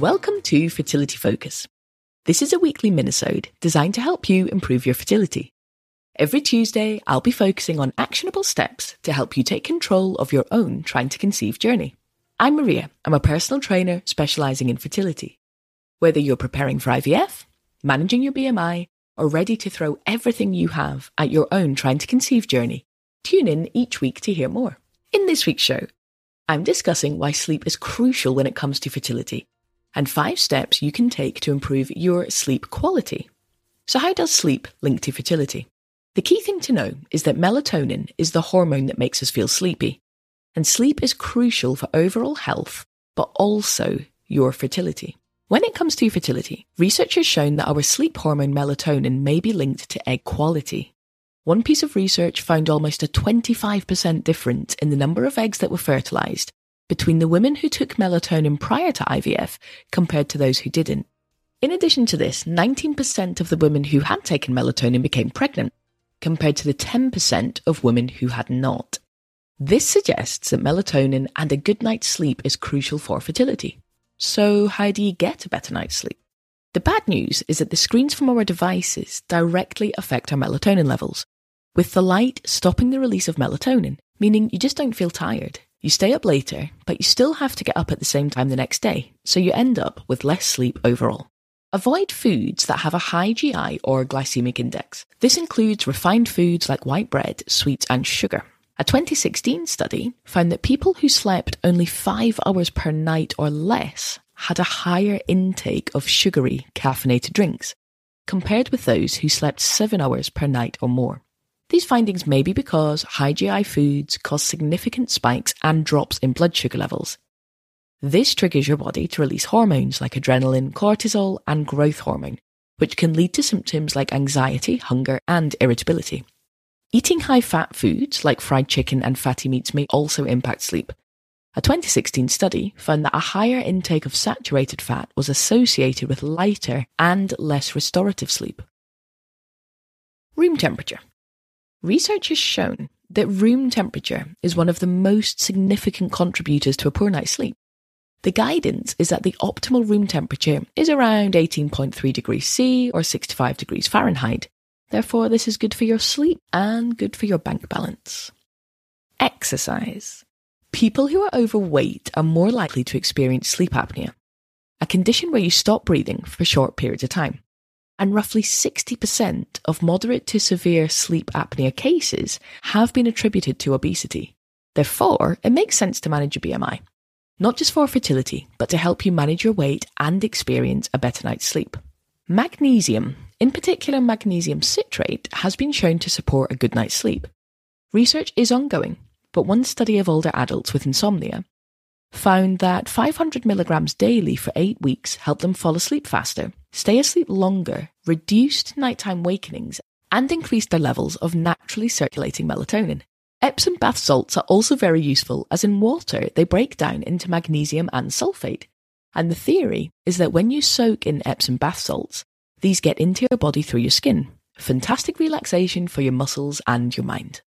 Welcome to Fertility Focus. This is a weekly minisode designed to help you improve your fertility. Every Tuesday, I'll be focusing on actionable steps to help you take control of your own trying to conceive journey. I'm Maria. I'm a personal trainer specializing in fertility. Whether you're preparing for IVF, managing your BMI, or ready to throw everything you have at your own trying to conceive journey, tune in each week to hear more. In this week's show, I'm discussing why sleep is crucial when it comes to fertility and five steps you can take to improve your sleep quality. So, how does sleep link to fertility? The key thing to know is that melatonin is the hormone that makes us feel sleepy, and sleep is crucial for overall health, but also your fertility. When it comes to fertility, research has shown that our sleep hormone melatonin may be linked to egg quality. One piece of research found almost a 25% difference in the number of eggs that were fertilized between the women who took melatonin prior to IVF compared to those who didn't. In addition to this, 19% of the women who had taken melatonin became pregnant, compared to the 10% of women who had not. This suggests that melatonin and a good night's sleep is crucial for fertility. So, how do you get a better night's sleep? The bad news is that the screens from our devices directly affect our melatonin levels, with the light stopping the release of melatonin, meaning you just don't feel tired. You stay up later, but you still have to get up at the same time the next day, so you end up with less sleep overall. Avoid foods that have a high GI or glycemic index. This includes refined foods like white bread, sweets, and sugar. A 2016 study found that people who slept only five hours per night or less had a higher intake of sugary caffeinated drinks compared with those who slept seven hours per night or more. These findings may be because high GI foods cause significant spikes and drops in blood sugar levels. This triggers your body to release hormones like adrenaline, cortisol, and growth hormone, which can lead to symptoms like anxiety, hunger, and irritability. Eating high fat foods like fried chicken and fatty meats may also impact sleep. A 2016 study found that a higher intake of saturated fat was associated with lighter and less restorative sleep. Room temperature. Research has shown that room temperature is one of the most significant contributors to a poor night's sleep. The guidance is that the optimal room temperature is around 18.3 degrees C or 65 degrees Fahrenheit, Therefore, this is good for your sleep and good for your bank balance. Exercise. People who are overweight are more likely to experience sleep apnea, a condition where you stop breathing for short periods of time. And roughly 60% of moderate to severe sleep apnea cases have been attributed to obesity. Therefore, it makes sense to manage your BMI, not just for fertility, but to help you manage your weight and experience a better night's sleep. Magnesium in particular, magnesium citrate has been shown to support a good night's sleep. Research is ongoing, but one study of older adults with insomnia found that 500 milligrams daily for eight weeks helped them fall asleep faster, stay asleep longer, reduced nighttime wakenings, and increased their levels of naturally circulating melatonin. Epsom bath salts are also very useful as in water they break down into magnesium and sulfate. And the theory is that when you soak in Epsom bath salts, these get into your body through your skin. Fantastic relaxation for your muscles and your mind.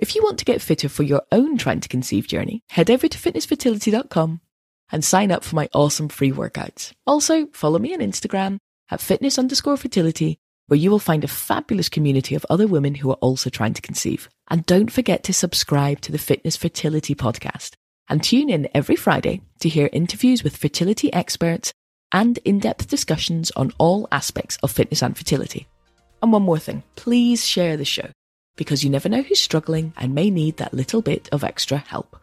If you want to get fitter for your own trying to conceive journey, head over to fitnessfertility.com and sign up for my awesome free workouts. Also, follow me on Instagram at fitness underscore fertility, where you will find a fabulous community of other women who are also trying to conceive. And don't forget to subscribe to the Fitness Fertility podcast and tune in every Friday to hear interviews with fertility experts and in depth discussions on all aspects of fitness and fertility. And one more thing please share the show because you never know who's struggling and may need that little bit of extra help.